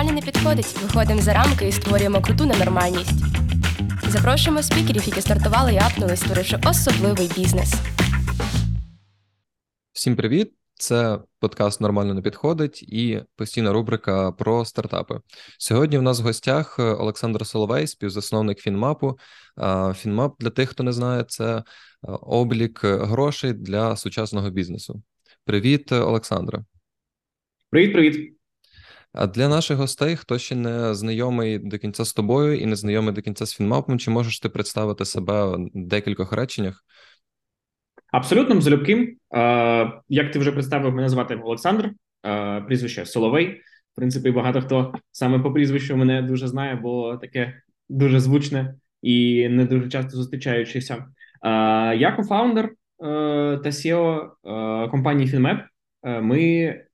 нормально не підходить. Виходимо за рамки і створюємо круту ненормальність. Запрошуємо спікерів, які стартували і апнули, створивши особливий бізнес. Всім привіт! Це подкаст нормально не підходить і постійна рубрика про стартапи. Сьогодні в нас в гостях Олександр Соловей, співзасновник Фінмапу. Фінмап для тих, хто не знає, це облік грошей для сучасного бізнесу. Привіт, Олександре. Привіт, привіт. А для наших гостей, хто ще не знайомий до кінця з тобою і не знайомий до кінця з Фінмапом, чи можеш ти представити себе в декількох реченнях? Абсолютно залюбки. Як ти вже представив, мене звати Олександр, прізвище Соловей. В принципі, багато хто саме по прізвищу мене дуже знає, бо таке дуже звучне і не дуже часто зустрічаючися. Я кофаундер е, та SEO е, компанії FinMap. Е, ми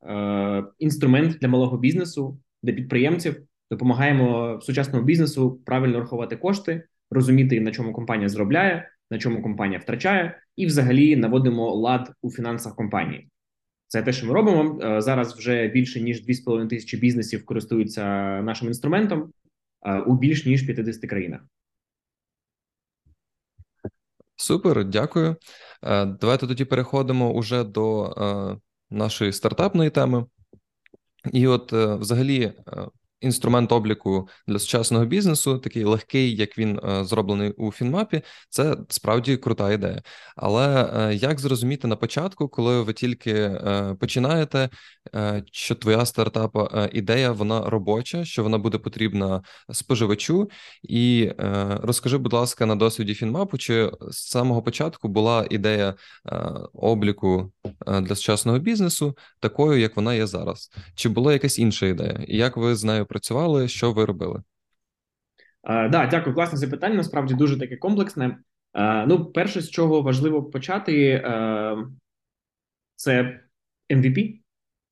інструмент для малого бізнесу, для підприємців допомагаємо сучасному бізнесу правильно рахувати кошти, розуміти на чому компанія зробляє, на чому компанія втрачає, і взагалі наводимо лад у фінансах компанії. Це те, що ми робимо зараз. Вже більше ніж 2,5 тисячі бізнесів користуються нашим інструментом у більш ніж 50 країнах. Супер, дякую. Е, давайте тоді переходимо уже до е, нашої стартапної теми. І, от, е, взагалі, інструмент обліку для сучасного бізнесу, такий легкий, як він е, зроблений у Фінмапі, це справді крута ідея. Але е, як зрозуміти на початку, коли ви тільки е, починаєте, що твоя стартапа ідея вона робоча, що вона буде потрібна споживачу, і розкажи, будь ласка, на досвіді Фінмапу, чи з самого початку була ідея обліку для сучасного бізнесу такою, як вона є зараз, чи була якась інша ідея, і як ви з нею працювали? Що ви робили? Так, да, дякую, класне запитання. Насправді дуже таке комплексне. Ну, перше, з чого важливо почати, це MVP.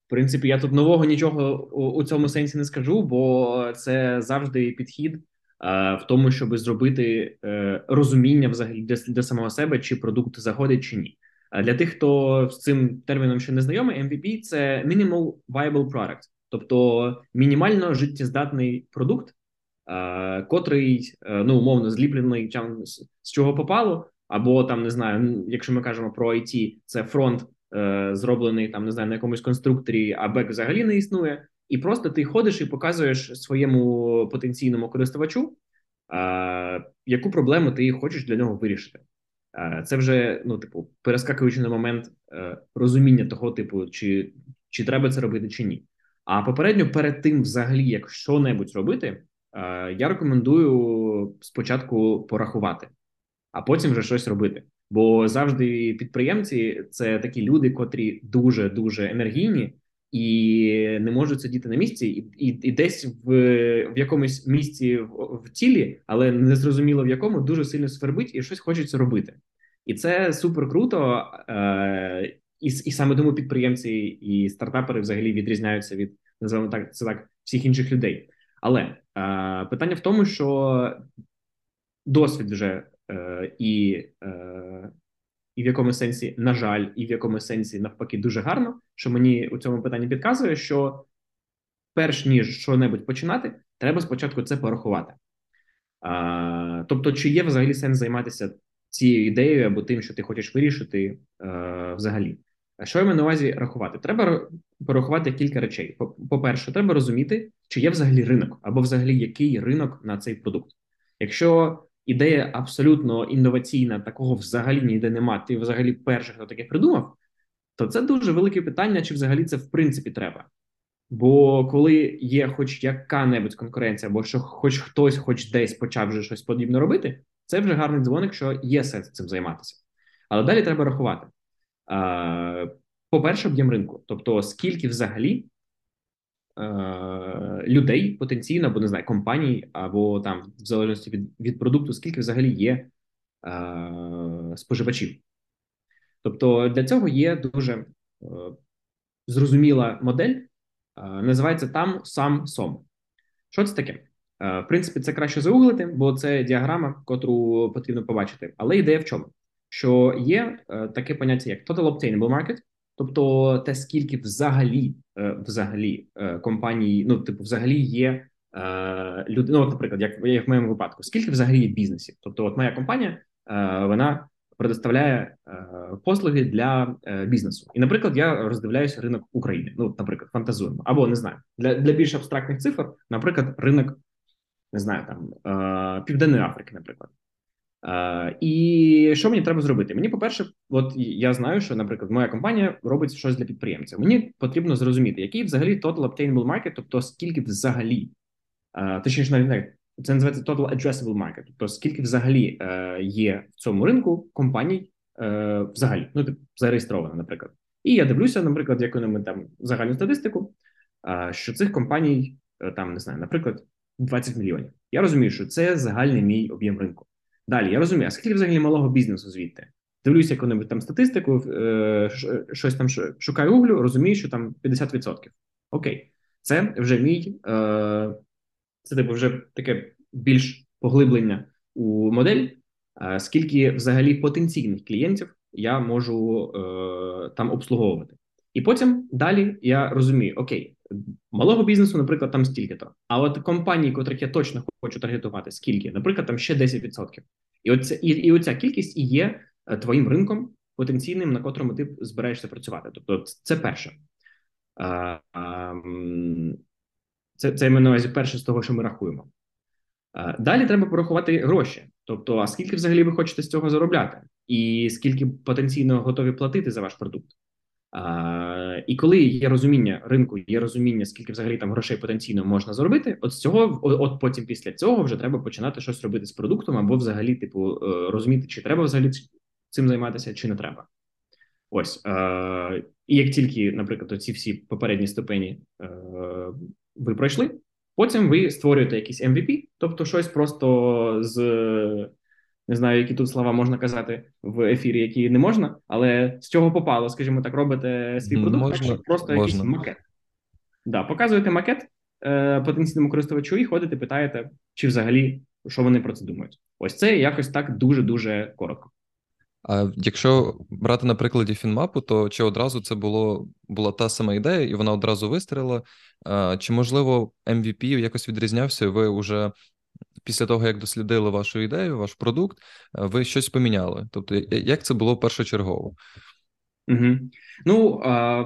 В принципі, я тут нового нічого у цьому сенсі не скажу, бо це завжди підхід в тому, щоб зробити е, розуміння взагалі для самого себе, чи продукт заходить, чи ні. Для тих, хто з цим терміном ще не знайомий, MVP – це Minimal Viable Product тобто мінімально життєздатний продукт, е, котрий е, ну умовно зліплений там з, з чого попало, або там не знаю, якщо ми кажемо про IT, це фронт е, зроблений там, не знаю, на якомусь конструкторі, а бек взагалі не існує, і просто ти ходиш і показуєш своєму потенційному користувачу, е, яку проблему ти хочеш для нього вирішити. Е, це вже ну, типу, перескакуючи на момент е, розуміння того, типу, чи чи треба це робити, чи ні. А попередньо перед тим, взагалі, як що-небудь робити, е, я рекомендую спочатку порахувати, а потім вже щось робити. Бо завжди підприємці це такі люди, котрі дуже дуже енергійні і не можуть сидіти на місці, і і, і десь в в якомусь місці в, в тілі, але не зрозуміло в якому дуже сильно свербить і щось хочеться робити. І це супер круто. Е, і і саме тому підприємці і стартапери взагалі відрізняються від називаємо так це так всіх інших людей. Але е, питання в тому, що досвід вже е, і е, і в якому сенсі, на жаль, і в якому сенсі навпаки дуже гарно, що мені у цьому питанні підказує, що перш ніж що-небудь починати, треба спочатку це порахувати. Е, тобто, чи є взагалі сенс займатися цією ідеєю або тим, що ти хочеш вирішити е, взагалі. Що я маю на увазі рахувати? Треба порахувати кілька речей. По-перше, треба розуміти, чи є взагалі ринок, або взагалі який ринок на цей продукт. Якщо ідея абсолютно інноваційна, такого взагалі ніде нема, ти взагалі перший, хто таке придумав, то це дуже велике питання, чи взагалі це в принципі треба. Бо коли є хоч яка-небудь конкуренція, або що хоч хтось, хоч десь почав вже щось подібне робити, це вже гарний дзвоник, що є сенс цим займатися. Але далі треба рахувати. По-перше, об'єм ринку, тобто скільки взагалі людей потенційно, або не знаю, компаній, або там, в залежності від від продукту, скільки взагалі є споживачів. Тобто для цього є дуже зрозуміла модель, називається там сам сом. Що це таке? В принципі, це краще загуглити, бо це діаграма, котру потрібно побачити. Але ідея в чому? Що є е, таке поняття, як Total Obtainable Market, тобто те, скільки взагалі е, взагалі е, компаній, ну типу, взагалі є люди. Ну, от, наприклад, як, як в моєму випадку, скільки взагалі є бізнесів? Тобто, от моя компанія вона предоставляє послуги для бізнесу, і, наприклад, я роздивляюся ринок України. Ну, наприклад, фантазуємо або не знаю для для більш абстрактних цифр, наприклад, ринок не знаю там Південної Африки, наприклад. Uh, і що мені треба зробити? Мені, по-перше, от я знаю, що, наприклад, моя компанія робить щось для підприємців. Мені потрібно зрозуміти, який взагалі total obtainable market, тобто скільки взагалі, uh, точніше, навіть не це називається total addressable market, тобто скільки взагалі uh, є в цьому ринку компаній взагалі, ну зареєстровано, наприклад. І я дивлюся, наприклад, яку там загальну статистику, що цих компаній там не знаю, наприклад, 20 мільйонів. Я розумію, що це загальний мій об'єм ринку. Далі я розумію, а скільки взагалі малого бізнесу звідти? Дивлюся яку-небудь там статистику, е, щось там шукаю углю, розумію, що там 50%. Окей, це вже мій, е, це типу вже таке більш поглиблення у модель, е, скільки взагалі потенційних клієнтів я можу там обслуговувати. І потім далі я розумію, окей, малого бізнесу, наприклад, там стільки-то. А от компанії, котрих я точно хочу таргетувати, скільки, наприклад, там ще 10%. І оця, і, і оця кількість і є е, твоїм ринком потенційним, на котрому ти збираєшся працювати. Тобто, це перше. Це це на увазі перше з того, що ми рахуємо. Далі треба порахувати гроші. Тобто, а скільки взагалі ви хочете з цього заробляти, і скільки потенційно готові платити за ваш продукт. І коли є розуміння ринку, є розуміння, скільки взагалі там грошей потенційно можна заробити, от з цього, от потім після цього вже треба починати щось робити з продуктом, або взагалі, типу, е, розуміти, чи треба взагалі цим займатися, чи не треба. Ось е, і як тільки, наприклад, ці всі попередні ступені е, ви пройшли, потім ви створюєте якийсь MVP, тобто щось просто з не знаю, які тут слова можна казати в ефірі, які не можна, але з чого попало, скажімо так, робите свій продукт, можна, так, просто можна. якийсь макет. Да, Показуєте макет е, потенційному користувачу і ходите, питаєте, чи взагалі що вони про це думають. Ось це якось так дуже дуже коротко. А якщо брати на прикладі фінмапу, то чи одразу це було була та сама ідея, і вона одразу вистрілила? Чи можливо MVP якось відрізнявся? Ви вже після того, як дослідили вашу ідею, ваш продукт, е, ви щось поміняли. Тобто, як це було першочергово? Угу. Ну а,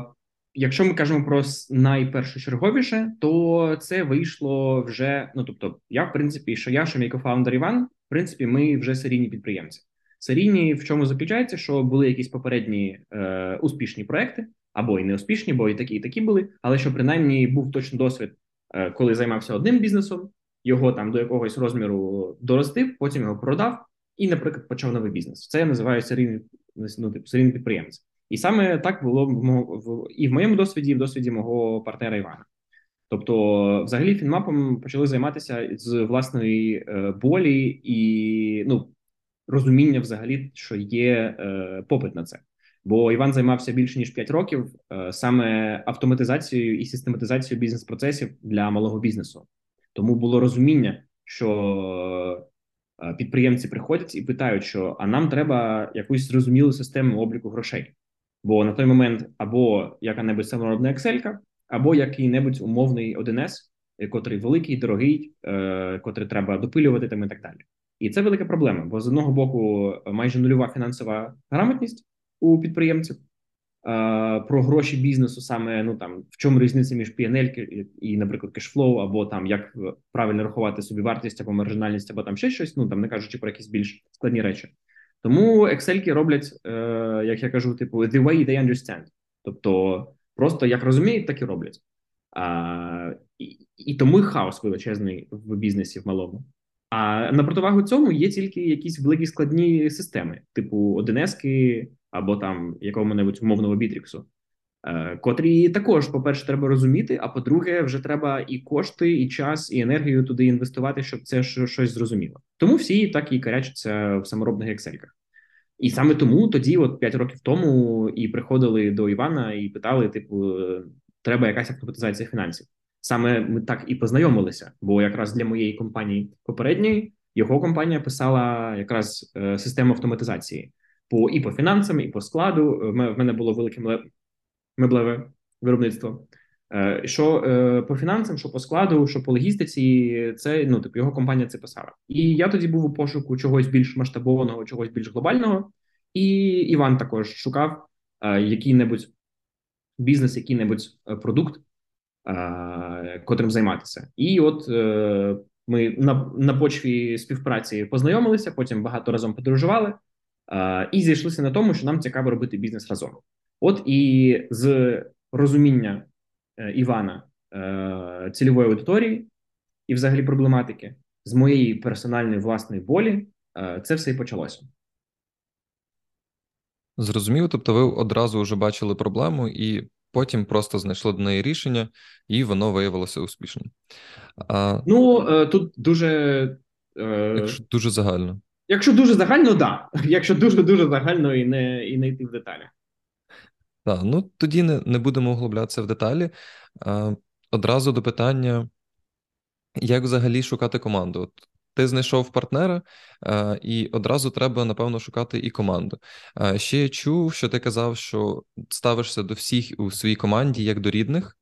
якщо ми кажемо про найпершочерговіше, то це вийшло вже. Ну тобто, я в принципі, що я, що мій кофаундер Іван, в принципі, ми вже серійні підприємці. Серійні в чому заключається, що були якісь попередні е, успішні проекти, або і не успішні, бо і такі, і такі були, але що принаймні був точно досвід, е, коли займався одним бізнесом, його там до якогось розміру доростив, потім його продав і, наприклад, почав новий бізнес. Це я називаю серійний ну, типу, серійний підприємець. І саме так було в і в моєму досвіді, і в досвіді мого партнера Івана. Тобто, взагалі, фінмапом почали займатися з власної е, болі і ну розуміння, взагалі, що є е, попит на це. Бо Іван займався більше ніж 5 років е, саме автоматизацією і систематизацією бізнес-процесів для малого бізнесу. Тому було розуміння, що е, підприємці приходять і питають, що а нам треба якусь зрозумілу систему обліку грошей. Бо на той момент або яка-небудь саморобна Excel, або який-небудь умовний 1С, котрий великий, дорогий, е, котрий треба допилювати там і так далі. І це велика проблема. Бо з одного боку майже нульова фінансова грамотність у підприємців про гроші бізнесу, саме ну там в чому різниця між PNL і, наприклад, кешфлоу, або там як правильно рахувати собі вартість або маржинальність, або там ще щось. Ну там не кажучи про якісь більш складні речі. Тому Excel роблять, е, як я кажу, типу the way they understand. Тобто, просто як розуміють, так і роблять. А, І і тому хаос величезний в бізнесі в малому. А на противагу цьому є тільки якісь великі складні системи, типу 1 або там якому-небудь умовного бітріксу, е, котрі також, по-перше, треба розуміти. А по-друге, вже треба і кошти, і час, і енергію туди інвестувати, щоб це щось зрозуміло. Тому всі так і карячаться в саморобних ексельках. І саме тому тоді, от 5 років тому, і приходили до Івана і питали: типу, треба якась автоматизація фінансів. Саме ми так і познайомилися, бо якраз для моєї компанії попередньої його компанія писала якраз е, систему автоматизації по і по фінансам, і по складу. В мене було велике меблеве виробництво. Е, Що е, по фінансам, що по складу, що по логістиці, це ну типу його компанія це писала. І я тоді був у пошуку чогось більш масштабованого, чогось більш глобального. І Іван також шукав е, який-небудь бізнес, який-небудь е, продукт, е, котрим займатися. І от е, ми на, на почві співпраці познайомилися, потім багато разом подорожували е, і зійшлися на тому, що нам цікаво робити бізнес разом. От і з розуміння е, Івана е, цільової аудиторії і, взагалі, проблематики з моєї персональної власної болі, е, це все і почалося. Зрозуміло, тобто ви одразу вже бачили проблему і потім просто знайшли до неї рішення, і воно виявилося успішним. А Ну тут дуже е, якщо дуже загально. Якщо дуже загально, да. Якщо дуже дуже загально і не і не йти в деталі. Так, ну тоді не, не будемо углублятися в деталі. А, одразу до питання, як взагалі шукати команду? От ти знайшов партнера, а, і одразу треба, напевно, шукати і команду. А, ще я чув, що ти казав, що ставишся до всіх у своїй команді як до рідних.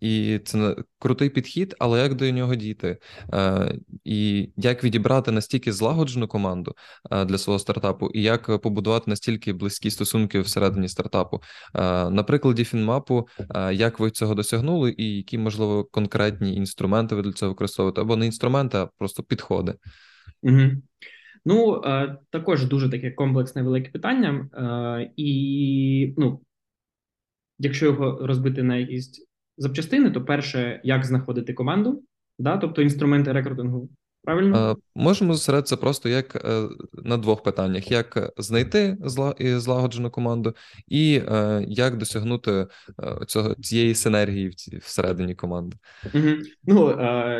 І це крутий підхід, але як до нього дійти? Е, і як відібрати настільки злагоджену команду е, для свого стартапу, і як побудувати настільки близькі стосунки всередині стартапу? Е, на прикладі Фінмапу, як ви цього досягнули, і які, можливо, конкретні інструменти ви для цього використовуєте? Або не інструменти, а просто підходи. Угу. Ну, також дуже таке комплексне велике питання. І ну, якщо його розбити на якісь запчастини, то перше, як знаходити команду, да? тобто інструменти рекрутингу. Правильно? Е, Можемо зосередитися просто як е, на двох питаннях: як знайти злагоджену команду, і е, як досягнути цього цієї синергії всередині команди. Угу. Ну,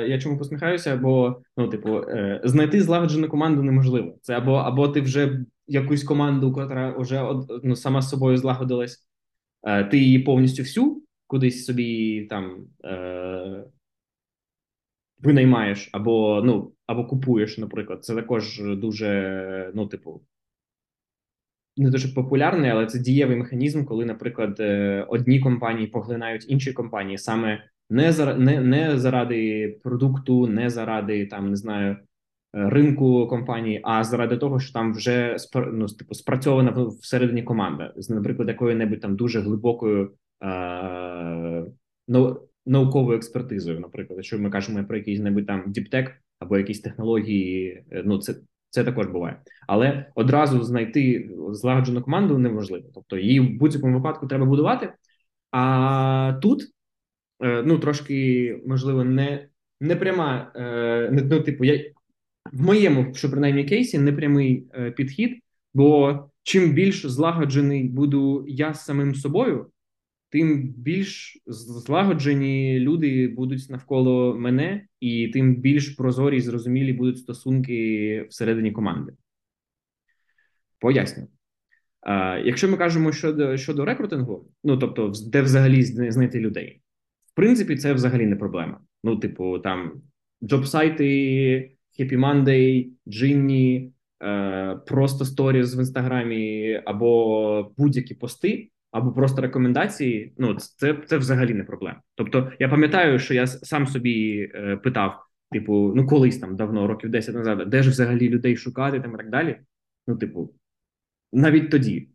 я чому посміхаюся, бо ну, типу, знайти злагоджену команду неможливо. Це або або ти вже якусь команду, яка вже ну, сама з собою злагодилась, ти її повністю всю кудись собі там е, винаймаєш, або ну, або купуєш, наприклад. Це також дуже, ну, типу, не дуже популярний, але це дієвий механізм, коли, наприклад, е, одні компанії поглинають інші компанії саме не за не, не заради продукту, не заради там не знаю е, ринку компанії, а заради того, що там вже ну, типу, спрацьована всередині команда, з, наприклад, якою-небудь там дуже глибокою науковою експертизою. Наприклад, якщо ми кажемо про якийсь небудь там діптек або якісь технології, е, ну це. Це також буває, але одразу знайти злагоджену команду неможливо. Тобто її в будь-якому випадку треба будувати. А тут е, ну трошки можливо не, не пряма, е, не ну, типу, я в моєму, що принаймні кейсі, непрямий підхід. Бо чим більш злагоджений буду я з самим собою, тим більш злагоджені люди будуть навколо мене, і тим більш прозорі і зрозумілі будуть стосунки всередині команди. Поясню. Якщо ми кажемо щодо щодо рекрутингу, ну тобто, де взагалі знайти людей, в принципі, це взагалі не проблема. Ну, типу, там джоб-сайти, Happy Monday, Ginny, е, просто сторіс в інстаграмі або будь-які пости, або просто рекомендації. Ну, це, це взагалі не проблема. Тобто, я пам'ятаю, що я сам собі е, питав, типу, ну колись там давно, років 10 назад, де ж взагалі людей шукати там і так далі. Ну, типу, навіть тоді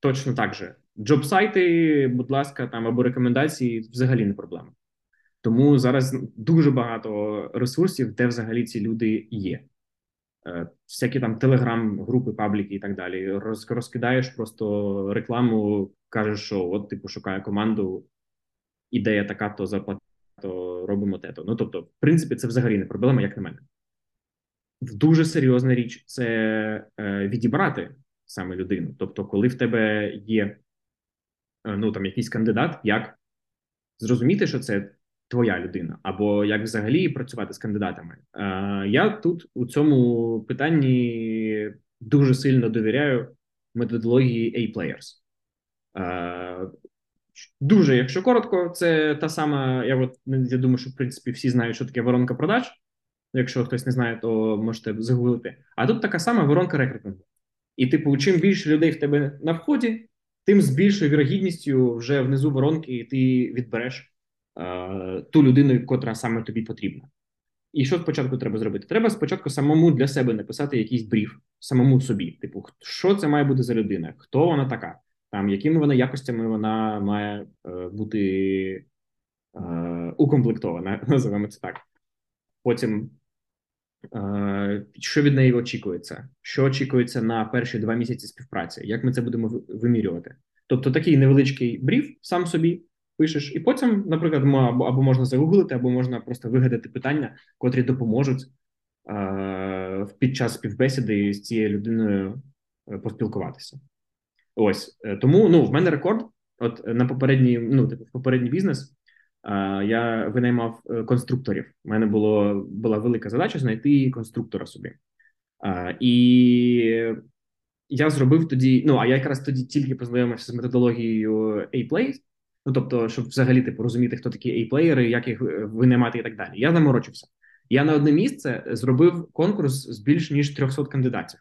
точно так же. Джоб-сайти, будь ласка, там або рекомендації взагалі не проблема. Тому зараз дуже багато ресурсів, де взагалі ці люди є. Е, Всякі там телеграм-групи, пабліки і так далі. Роз, розкидаєш просто рекламу, кажеш, що от типу шукає команду, ідея така, то зарплата, то робимо те. Ну тобто, в принципі, це взагалі не проблема, як на мене. Дуже серйозна річ це е, відібрати саме людину. Тобто, коли в тебе є е, ну там якийсь кандидат, як зрозуміти, що це твоя людина, або як взагалі працювати з кандидатами. Я тут у цьому питанні дуже сильно довіряю методології A-Players. Дуже, якщо коротко, це та сама. Я от я думаю, що в принципі всі знають, що таке воронка продаж. Якщо хтось не знає, то можете загуглити. А тут така сама воронка рекрутингу. І, типу, чим більше людей в тебе на вході, тим з більшою вірогідністю вже внизу воронки ти відбереш ту людину, котра саме тобі потрібна. І що спочатку треба зробити? Треба спочатку самому для себе написати якийсь бриф, самому собі. Типу, що це має бути за людина, хто вона така, там якими вона якостями вона має е, бути е, укомплектована, називаємо це так. Потім, е, що від неї очікується, що очікується на перші два місяці співпраці, як ми це будемо вимірювати. Тобто такий невеличкий бриф сам собі пишеш, і потім, наприклад, або, або можна загуглити, або можна просто вигадати питання, котрі допоможуть е, під час співбесіди з цією людиною е, поспілкуватися. Ось е, тому ну в мене рекорд. От на попередній, ну типу, в попередній бізнес е, я винаймав е, конструкторів. У мене було була велика задача знайти конструктора собі. Е, і я зробив тоді. Ну а я якраз тоді тільки познайомився з методологією A-Play, Ну тобто, щоб взагалі типу розуміти, хто такі ей-плеєри, як їх е, винаймати і так далі. Я заморочився. Я на одне місце зробив конкурс з більш ніж 300 кандидатів.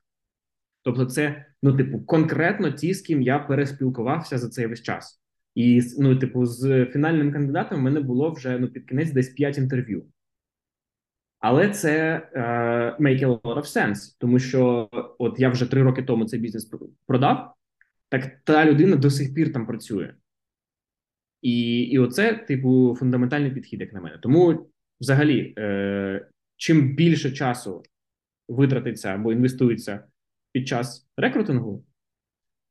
Тобто, це ну, типу, конкретно ті, з ким я переспілкувався за цей весь час. І ну, типу, з фінальним кандидатом в мене було вже ну під кінець десь 5 інтерв'ю. Але це uh, make a lot of sense, тому що от я вже три роки тому цей бізнес продав, так та людина до сих пір там працює. І і оце, типу, фундаментальний підхід, як на мене. Тому, взагалі, е, чим більше часу витратиться або інвестується під час рекрутингу,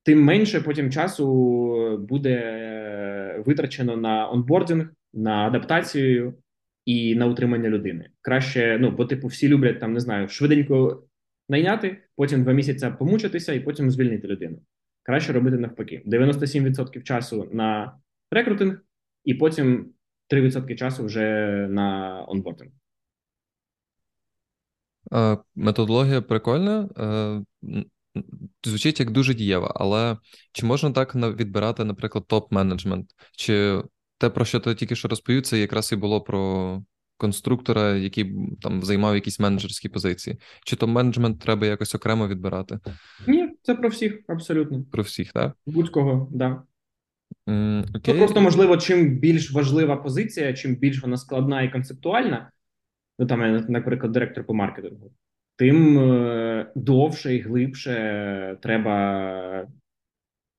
тим менше потім часу буде витрачено на онбординг, на адаптацію і на утримання людини. Краще, ну, бо, типу, всі люблять там, не знаю, швиденько найняти, потім два місяці помучитися і потім звільнити людину. Краще робити навпаки: 97% часу на рекрутинг, і потім 3% часу вже на онбординг. Методологія прикольна. Звучить як дуже дієва, але чи можна так відбирати, наприклад, топ-менеджмент? Чи те, про що ти тільки що розповів, це якраз і було про конструктора, який там займав якісь менеджерські позиції? Чи топ-менеджмент треба якось окремо відбирати? Ні, це про всіх, абсолютно. Про всіх, так? Будь-кого, так. Да. Mm, okay. Ну, просто можливо, чим більш важлива позиція, чим більш вона складна і концептуальна, ну там, наприклад, директор по маркетингу, тим е, довше і глибше треба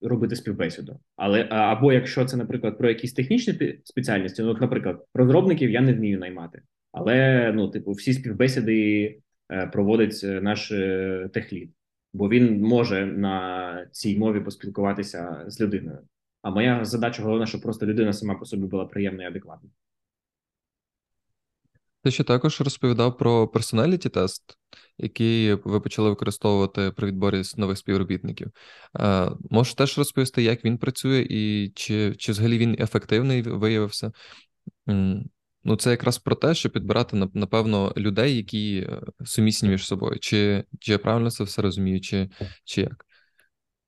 робити співбесіду. Але або якщо це, наприклад, про якісь технічні спеціальності, ну, от, наприклад, розробників я не вмію наймати, але ну, типу, всі співбесіди е, проводить е, наш техлід, бо він може на цій мові поспілкуватися з людиною. А моя задача головна, щоб просто людина сама по собі була приємна і адекватна. Ти ще також розповідав про персоналіті тест, який ви почали використовувати при відборі нових співробітників. Можеш теж розповісти, як він працює, і чи чи взагалі він ефективний виявився? Ну, це якраз про те, щоб підбирати напевно людей, які е, сумісні між собою. Чи чи я правильно це все розумію, чи, чи як?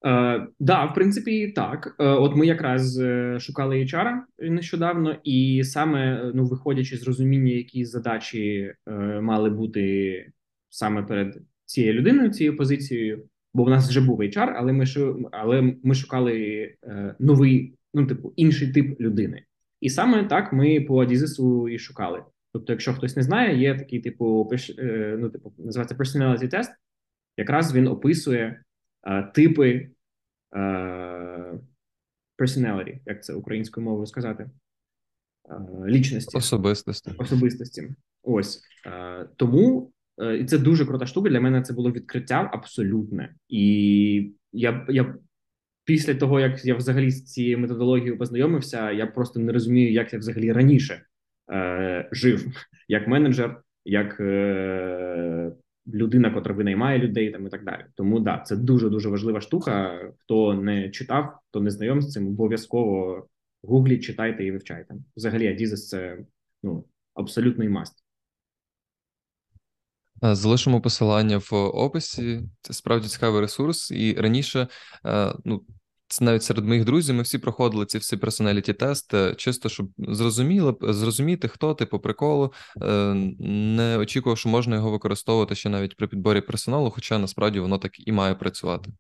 Е, да, в принципі, так. Е, от ми якраз е, шукали HR нещодавно, і саме ну, виходячи з розуміння, які задачі е, мали бути саме перед цією людиною, цією позицією, бо в нас вже був HR, але ми але ми шукали е, новий, ну типу інший тип людини. І саме так ми по Адізису і шукали. Тобто, якщо хтось не знає, є такий типу, е, ну, типу, називається personality test, якраз він описує. Е, типи е, personality, як це українською мовою сказати, е, лічності. Особистості. Особистості. Ось тому і це дуже крута штука. Для мене це було відкриття абсолютне. І я я після того, як я взагалі з цією методологією познайомився, я просто не розумію, як я взагалі раніше е, жив як менеджер, як е, людина, котра винаймає людей там і так далі. Тому да, це дуже дуже важлива штука. Хто не читав, хто не знайом з цим, обов'язково гугліть, читайте і вивчайте. Взагалі, Адізес це ну абсолютний must. Залишимо посилання в описі. Це справді цікавий ресурс, і раніше ну це навіть серед моїх друзів ми всі проходили ці всі персоналіті тести, чисто щоб зрозуміли зрозуміти, хто ти по приколу, е, не очікував, що можна його використовувати ще навіть при підборі персоналу, хоча насправді воно так і має працювати.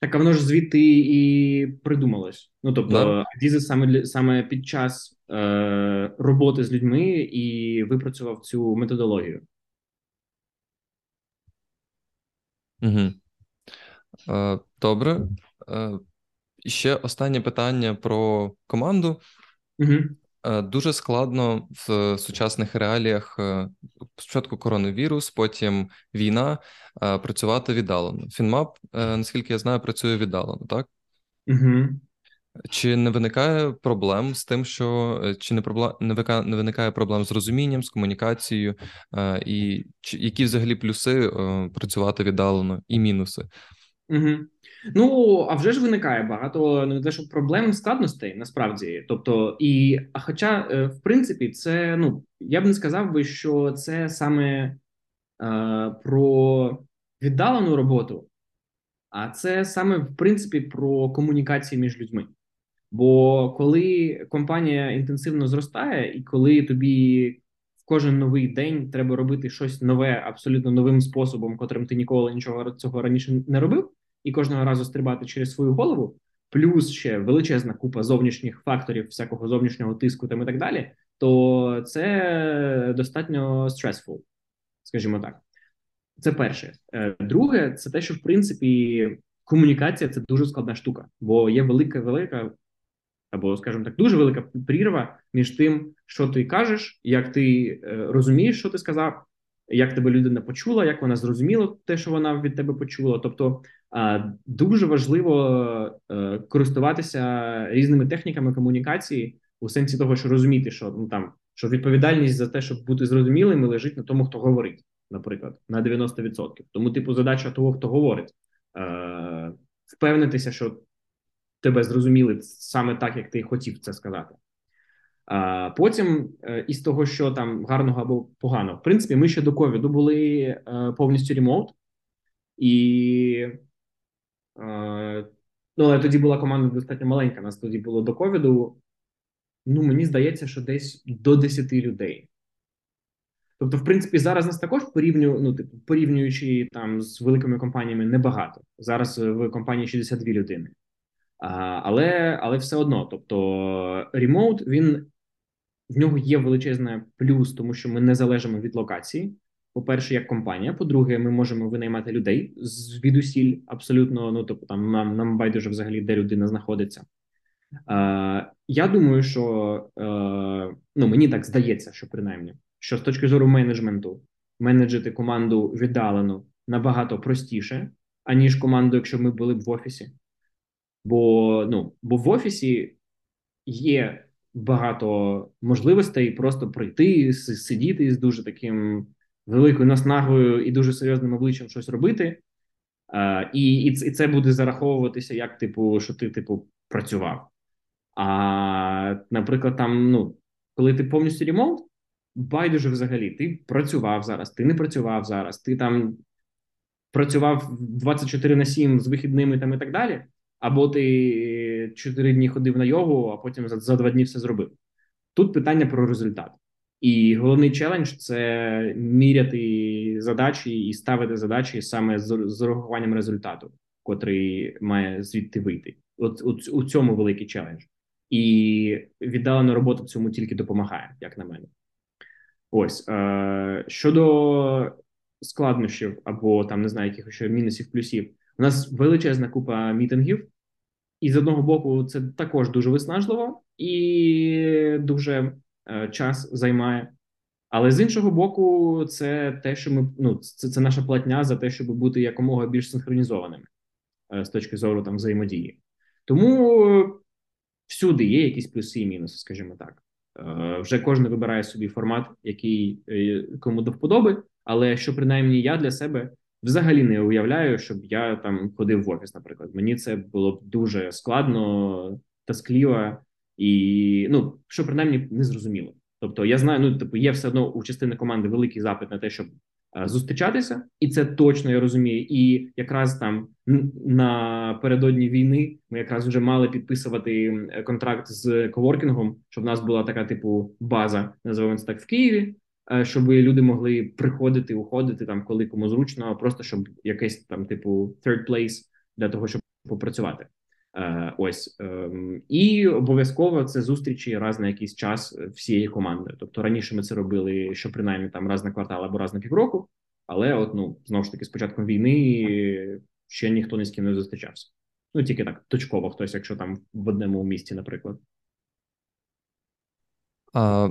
Так а воно ж звідти і придумалось. Ну тобто. Дізель саме для саме під час е, роботи з людьми і випрацював цю методологію. Угу. Е, добре. Е, і ще останнє питання про команду. Угу. Дуже складно в сучасних реаліях е, спочатку коронавірус, потім війна, е, працювати віддалено. Фінмап, наскільки я знаю, працює віддалено, так? Угу. Чи не виникає проблем з тим, що чи не проблем не вика- не виникає проблем з розумінням, з комунікацією, і чи які взагалі плюси працювати віддалено і мінуси? Угу. Ну, а вже ж виникає багато не те, що проблем складностей насправді. Тобто, і а хоча, е, в принципі, це ну я б не сказав би, що це саме е, про віддалену роботу, а це саме в принципі про комунікації між людьми. Бо коли компанія інтенсивно зростає, і коли тобі кожен новий день треба робити щось нове, абсолютно новим способом, котрим ти ніколи нічого цього раніше не робив, і кожного разу стрибати через свою голову, плюс ще величезна купа зовнішніх факторів, всякого зовнішнього тиску там і так далі, то це достатньо stressful, скажімо так. Це перше. Е, Друге, це те, що в принципі комунікація це дуже складна штука, бо є велика, велика або, скажімо так, дуже велика прірва між тим, що ти кажеш, як ти е, розумієш, що ти сказав, як тебе людина почула, як вона зрозуміла те, що вона від тебе почула. Тобто дуже важливо е, користуватися різними техніками комунікації у сенсі того, що розуміти, що ну там що відповідальність за те, щоб бути зрозумілим, лежить на тому, хто говорить, наприклад, на 90%. Тому, типу, задача того, хто говорить, е, впевнитися, що тебе зрозуміли саме так, як ти хотів це сказати. А потім, е, із того, що там гарного або поганого, в принципі, ми ще до ковіду були е, повністю ремоут, і е, ну, але тоді була команда достатньо маленька. Нас тоді було до ковіду. Ну, мені здається, що десь до 10 людей. Тобто, в принципі, зараз нас також порівнюю, ну, типу, порівнюючи там з великими компаніями, небагато. Зараз в компанії 62 людини. Але але все одно, тобто ремоут, він в нього є величезний плюс, тому що ми не залежимо від локації. По-перше, як компанія. По-друге, ми можемо винаймати людей звідусіль абсолютно. Ну тобто, там нам нам байдуже взагалі, де людина знаходиться. Е, Я думаю, що е, ну мені так здається, що принаймні, що з точки зору менеджменту менеджити команду віддалено набагато простіше, аніж команду, якщо ми були б в офісі. Бо ну бо в офісі є багато можливостей просто прийти, сидіти з дуже таким великою наснагою і дуже серйозним обличчям щось робити, а, і, і це буде зараховуватися як, типу, що ти, типу, працював. А наприклад, там, ну, коли ти повністю ремонт, байдуже взагалі, ти працював зараз, ти не працював зараз, ти там працював 24 на 7 з вихідними там і так далі або ти чотири дні ходив на йогу, а потім за, за два дні все зробив. Тут питання про результат. І головний челендж це міряти задачі і ставити задачі саме з, з урахуванням результату, котрий має звідти вийти. От, от у цьому великий челендж. І віддалена робота цьому тільки допомагає, як на мене. Ось е, щодо складнощів або там не знаю, якихось мінусів, плюсів. У нас величезна купа мітингів, і з одного боку, це також дуже виснажливо і дуже е, час займає. Але з іншого боку, це те, що ми ну це це наша платня за те, щоб бути якомога більш синхронізованими е, з точки зору там взаємодії. Тому всюди є якісь плюси і мінуси, скажімо так. Е, вже кожен вибирає собі формат, який е, кому до вподоби, але що принаймні я для себе взагалі не уявляю, щоб я там ходив в офіс. Наприклад, мені це було б дуже складно, таскліво і ну що принаймні не зрозуміло. Тобто, я знаю, ну типу, є все одно у частини команди великий запит на те, щоб а, зустрічатися, і це точно я розумію. І якраз там напередодні війни ми якраз вже мали підписувати контракт з коворкінгом, щоб в нас була така типу база, називаємо це так в Києві. Е, щоб люди могли приходити, уходити там, коли кому зручно, просто щоб якийсь там типу third place для того, щоб попрацювати. Е, ось ем, і обов'язково це зустрічі раз на якийсь час всієї команди. Тобто раніше ми це робили, що принаймні там раз на квартал або раз на півроку, але от ну знову ж таки з початком війни ще ніхто ні з ким не зустрічався. Ну тільки так точково, хтось, якщо там в одному місті, наприклад. А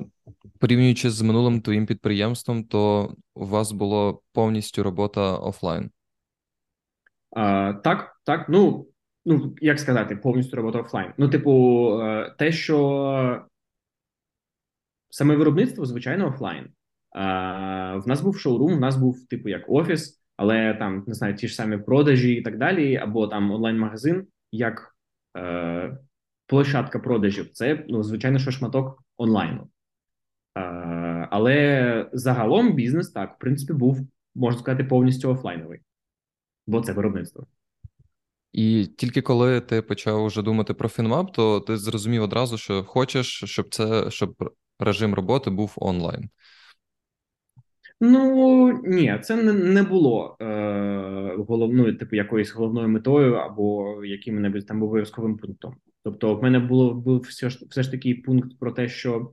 порівнюючи з минулим твоїм підприємством, то у вас було повністю робота офлайн. А, Так, так. Ну ну як сказати, повністю робота офлайн. Ну, типу, е, те, що саме виробництво, звичайно, офлайн. А, В нас був шоурум, в нас був типу як офіс, але там не знаю, ті ж самі продажі і так далі, або там онлайн-магазин, як е, площадка продажів. Це ну, звичайно, що шматок онлайну. Але загалом бізнес так, в принципі, був, можна сказати, повністю офлайновий, бо це виробництво. І тільки коли ти почав уже думати про Фінмап, то ти зрозумів одразу, що хочеш, щоб це щоб режим роботи був онлайн. Ну ні, це не не було е, головною, типу, якоюсь головною метою або яким-небудь там обов'язковим пунктом. Тобто, в мене було був все ж все ж таки пункт про те, що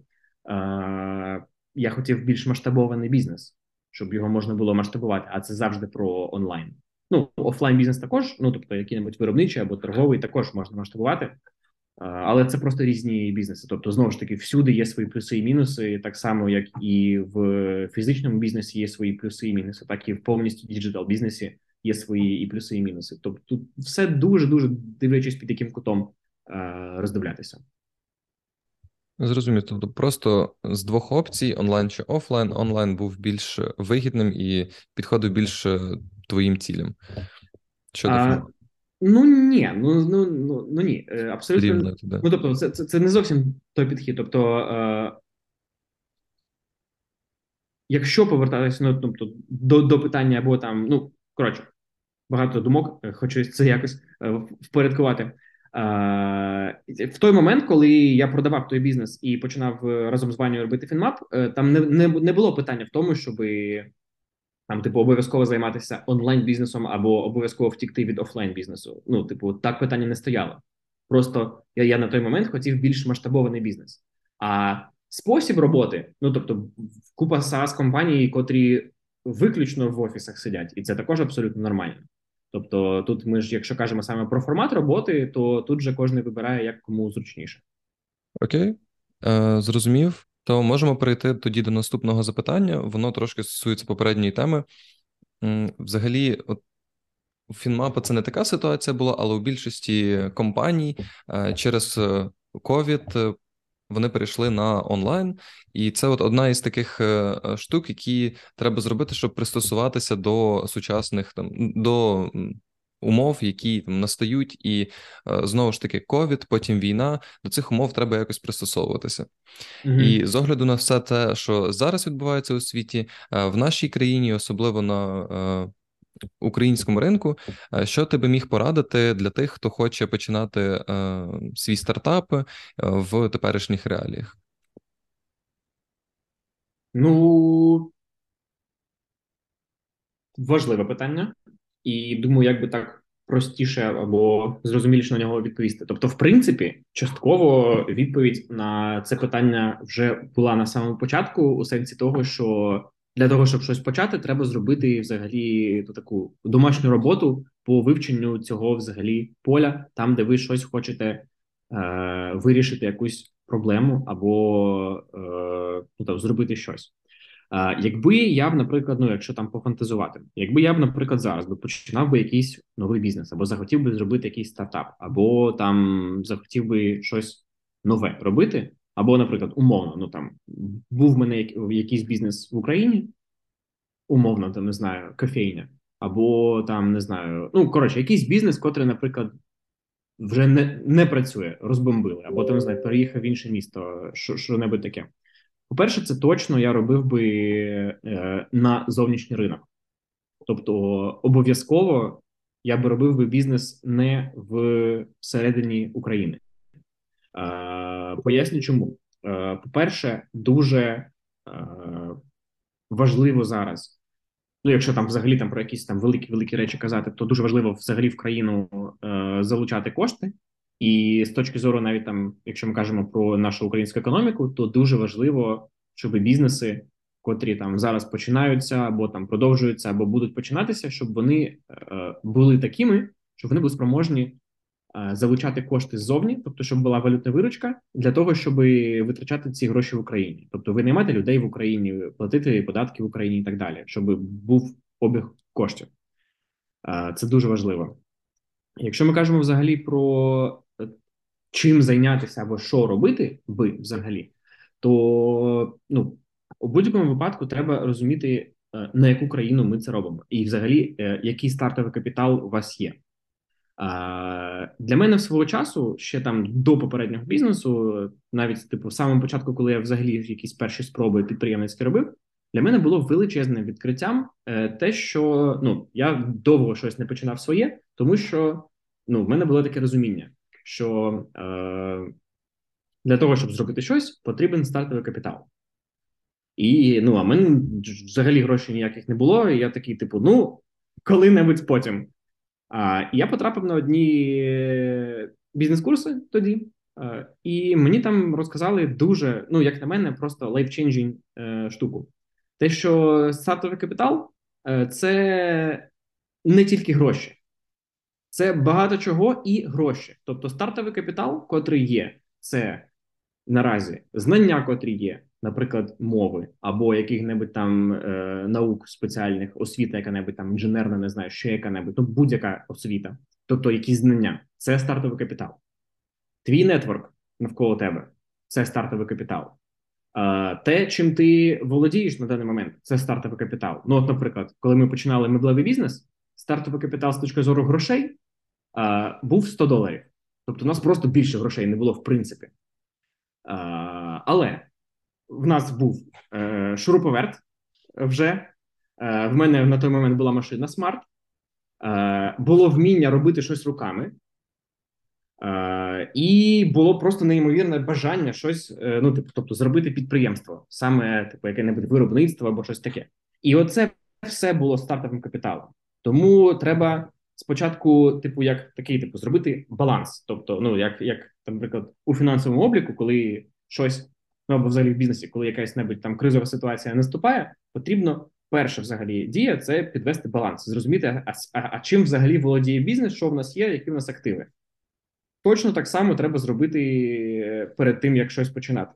е, я хотів більш масштабований бізнес, щоб його можна було масштабувати, а це завжди про онлайн. Ну, офлайн бізнес також, ну тобто який-небудь виробничий або торговий, також можна масштабувати. Але це просто різні бізнеси. Тобто, знову ж таки, всюди є свої плюси і мінуси, так само як і в фізичному бізнесі є свої плюси і мінуси, так і в повністю digital бізнесі є свої і плюси, і мінуси. Тобто, тут все дуже дуже дивлячись під яким кутом роздивлятися. Зрозуміло. Тобто, просто з двох опцій: онлайн чи офлайн, онлайн був більш вигідним і підходив більш твоїм цілям. Щодо а, Ну ні, ну ну ну, ну ні, е, абсолютно. Рівно, ну тобто, це це, це не зовсім той підхід. Тобто, е, якщо повертатися ну, тобто, до до питання, або там, ну коротше, багато думок, е, хочу це якось е, впорядкувати. Е, в той момент, коли я продавав той бізнес і починав разом з Ваню робити фінмап, там не не, не було питання в тому, щоби там, типу, обов'язково займатися онлайн бізнесом або обов'язково втікти від офлайн бізнесу. Ну, типу, так питання не стояло. Просто я я на той момент хотів більш масштабований бізнес. А спосіб роботи, ну тобто, купа saas компаній, котрі виключно в офісах сидять, і це також абсолютно нормально. Тобто, тут ми ж, якщо кажемо саме про формат роботи, то тут же кожен вибирає як кому зручніше. Окей, е, зрозумів то можемо перейти тоді до наступного запитання. Воно трошки стосується попередньої теми. Взагалі, от у Фінмапа це не така ситуація була, але у більшості компаній е, через COVID е, вони перейшли на онлайн, і це от одна із таких е, штук, які треба зробити, щоб пристосуватися до сучасних там до умов, які там настають, і е, знову ж таки ковід, потім війна. До цих умов треба якось пристосовуватися. Угу. І з огляду на все те, що зараз відбувається у світі, е, в нашій країні, особливо на е, українському ринку, що ти би міг порадити для тих, хто хоче починати свій стартап в теперішніх реаліях? Ну важливе питання і думаю, як би так простіше або зрозуміліше на нього відповісти. Тобто, в принципі, частково відповідь на це питання вже була на самому початку, у сенсі того, що для того, щоб щось почати, треба зробити взагалі ту таку домашню роботу по вивченню цього взагалі поля, там де ви щось хочете е, вирішити, якусь проблему або е, ну, там, зробити щось. Якби я б, наприклад, ну якщо там пофантазувати, якби я б, наприклад, зараз би починав би якийсь новий бізнес, або захотів би зробити якийсь стартап, або там захотів би щось нове робити, або, наприклад, умовно, ну там був в мене якийсь бізнес в Україні, умовно, там не знаю, кофейня, або там не знаю, ну коротше, якийсь бізнес, котрий, наприклад, вже не не працює, розбомбили, або там не знаю, переїхав в інше місто, що небудь таке. По-перше, це точно я робив би е, на зовнішній ринок. Тобто, обов'язково я би робив би бізнес не в середині України. Е, Поясню, чому. Е, По-перше, дуже е, важливо зараз Ну, якщо там взагалі там про якісь там великі великі речі казати, то дуже важливо взагалі в країну е, залучати кошти. І з точки зору, навіть там, якщо ми кажемо про нашу українську економіку, то дуже важливо, щоб бізнеси, котрі там зараз починаються, або там продовжуються, або будуть починатися, щоб вони е, були такими, щоб вони були спроможні залучати кошти ззовні, тобто, щоб була валютна виручка для того, щоб витрачати ці гроші в Україні. Тобто, ви наймати людей в Україні, платити податки в Україні і так далі, щоб був обіг коштів. Е, це дуже важливо. Якщо ми кажемо взагалі про е, чим зайнятися або що робити би взагалі, то ну у будь-якому випадку треба розуміти, е, на яку країну ми це робимо, і взагалі е, який стартовий капітал у вас є. Для мене в свого часу ще там до попереднього бізнесу, навіть типу, в самому початку, коли я взагалі якісь перші спроби підприємницькі робив, для мене було величезним відкриттям те, що ну я довго щось не починав своє, тому що ну, в мене було таке розуміння, що е, для того, щоб зробити щось, потрібен стартовий капітал. І ну, а мене взагалі грошей ніяких не було. І я такий, типу, ну, коли-небудь потім. А, я потрапив на одні бізнес-курси тоді, і мені там розказали дуже, ну, як на мене, просто life-changing е, штуку. Те, що стартовий капітал е, це не тільки гроші. Це багато чого і гроші. Тобто, стартовий капітал, котрий є, це наразі знання, котрі є, наприклад, мови або яких-небудь там е, наук спеціальних, освіта, яка-небудь там інженерна, не знаю, ще яка-небудь, ну будь-яка освіта, тобто якісь знання, це стартовий капітал. Твій нетворк навколо тебе це стартовий капітал. Е, те, чим ти володієш на даний момент, це стартовий капітал. Ну, от, наприклад, коли ми починали меблевий бізнес, стартовий капітал з точки зору грошей а, був 100 доларів. Тобто, у нас просто більше грошей не було в принципі. А, але в нас був е, шуруповерт вже. Е, в мене на той момент була машина смарт, е, було вміння робити щось руками. Uh, і було просто неймовірне бажання щось, uh, ну типу, тобто, зробити підприємство, саме типу, яке-небудь виробництво або щось таке. І оце все було стартовим капіталом. Тому треба спочатку, типу, як такий, типу, зробити баланс. Тобто, ну як, як наприклад, у фінансовому обліку, коли щось ну або взагалі в бізнесі, коли якась небудь там кризова ситуація наступає, потрібно перша взагалі дія це підвести баланс, зрозуміти, а, а, а чим взагалі володіє бізнес, що в нас є, які в нас активи. Точно так само треба зробити е, перед тим, як щось починати.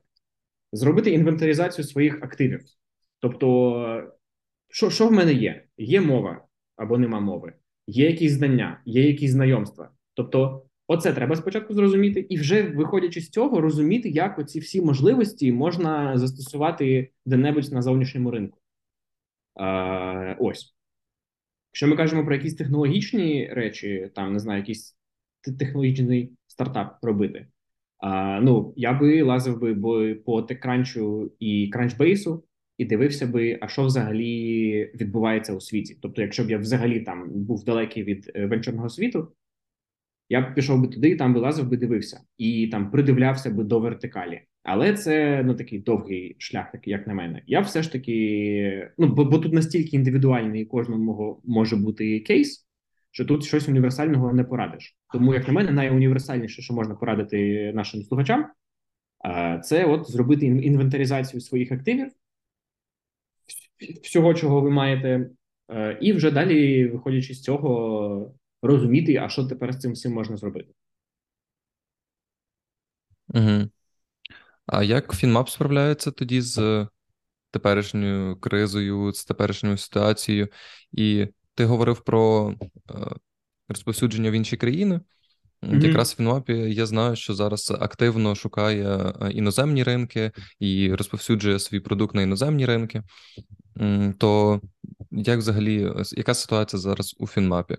Зробити інвентаризацію своїх активів. Тобто, що що в мене є? Є мова або нема мови, є якісь знання, є якісь знайомства. Тобто, оце треба спочатку зрозуміти, і вже виходячи з цього, розуміти, як оці всі можливості можна застосувати де-небудь на зовнішньому ринку. А, Ось. Якщо ми кажемо про якісь технологічні речі, там не знаю, якийсь технологічний стартап робити. А, Ну, я би лазив би по TechCrunch і Crunchbase, і дивився би, а що взагалі відбувається у світі. Тобто, якщо б я взагалі там був далекий від е, венчурного світу, я б пішов би туди, там би лазив би дивився і там придивлявся би до вертикалі. Але це ну такий довгий шлях, такий, як на мене. Я все ж таки, ну бо, бо тут настільки індивідуальний кожному може бути кейс, що тут щось універсального не порадиш. Тому, як на мене, найуніверсальніше, що можна порадити нашим слухачам, це от зробити інвентаризацію своїх активів, всього, чого ви маєте, е, і вже далі, виходячи з цього, розуміти, а що тепер з цим всім можна зробити. Угу. А як Фінмап справляється тоді з теперішньою кризою, з теперішньою ситуацією? І ти говорив про е, розповсюдження в інші країни. Mm-hmm. Якраз в Фінмапі я знаю, що зараз активно шукає е, іноземні ринки і розповсюджує свій продукт на іноземні ринки. То як взагалі яка ситуація зараз у Фінмапі?